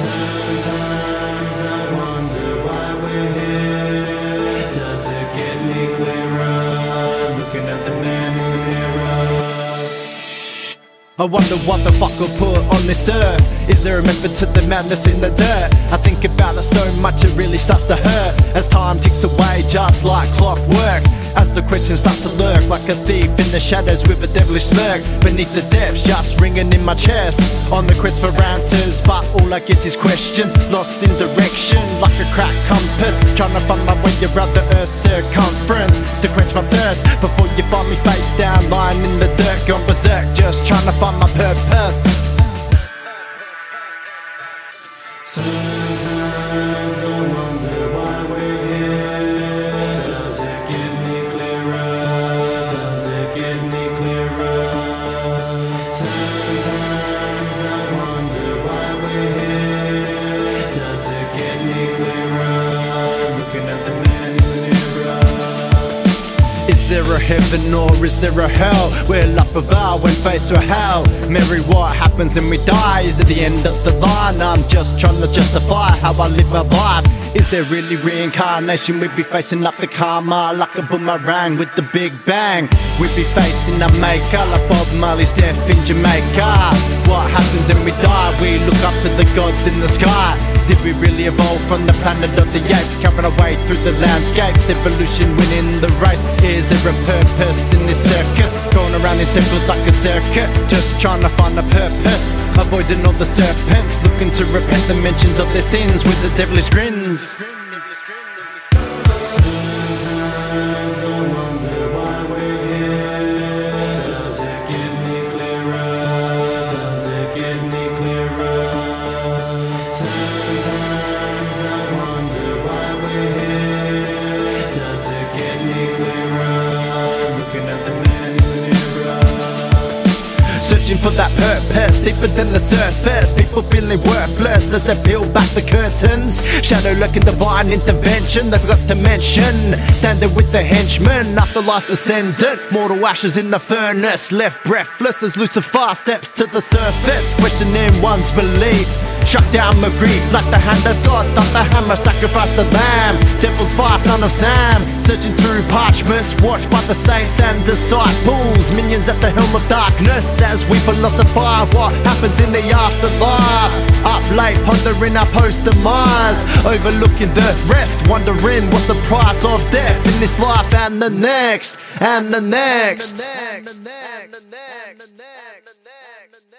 sometimes I wonder what the fuck will put on this earth. Is there a method to the madness in the dirt? I think about it so much it really starts to hurt as time ticks away, just like clockwork. As the questions start to lurk like a thief in the shadows with a devilish smirk beneath the depths, just ringing in my chest. On the quest for answers, but all I get is questions, lost in direction like a cracked compass. Trying to find my way around the earth's circumference to quench my thirst before you find me face down, lying in the dirt, gone berserk, just trying to find my purpose. Sometimes I wonder why we're here. Does it get any clearer? Does it get any clearer? Sometimes I wonder why we're here. Does it get any clearer? Looking at there a heaven or is there a hell? We're up above when faced with hell. Mary, what happens when we die? Is it the end of the line? I'm just trying to justify how I live my life. Is there really reincarnation? We'd be facing up the karma like a boomerang with the big bang. We'd be facing a maker like Bob Marley's death in Jamaica. When we die? We look up to the gods in the sky. Did we really evolve from the planet of the apes? Carrying our way through the landscapes, evolution winning the race. Is there a purpose in this circus? Going around in circles like a circuit, just trying to find a purpose. Avoiding all the serpents, looking to repent the mentions of their sins with the devilish grins. Searching for that purpose deeper than the surface. People feeling worthless as they peel back the curtains. Shadow lurking divine intervention. They forgot to mention. Standing with the henchmen. Afterlife descendant. Mortal ashes in the furnace. Left breathless as Lucifer steps to the surface. Questioning one's belief. Shut down my grief like the hand of God. Thought the hammer sacrifice the lamb. Devil's fire, son of Sam. Searching through parchments. Watched by the saints and disciples. Minions at the helm of darkness. As we philosophize what happens in the afterlife. Up late, pondering our post demise. Overlooking the rest. Wondering what's the price of death in this life. And the next. And the next. And the next. And the next. And the next.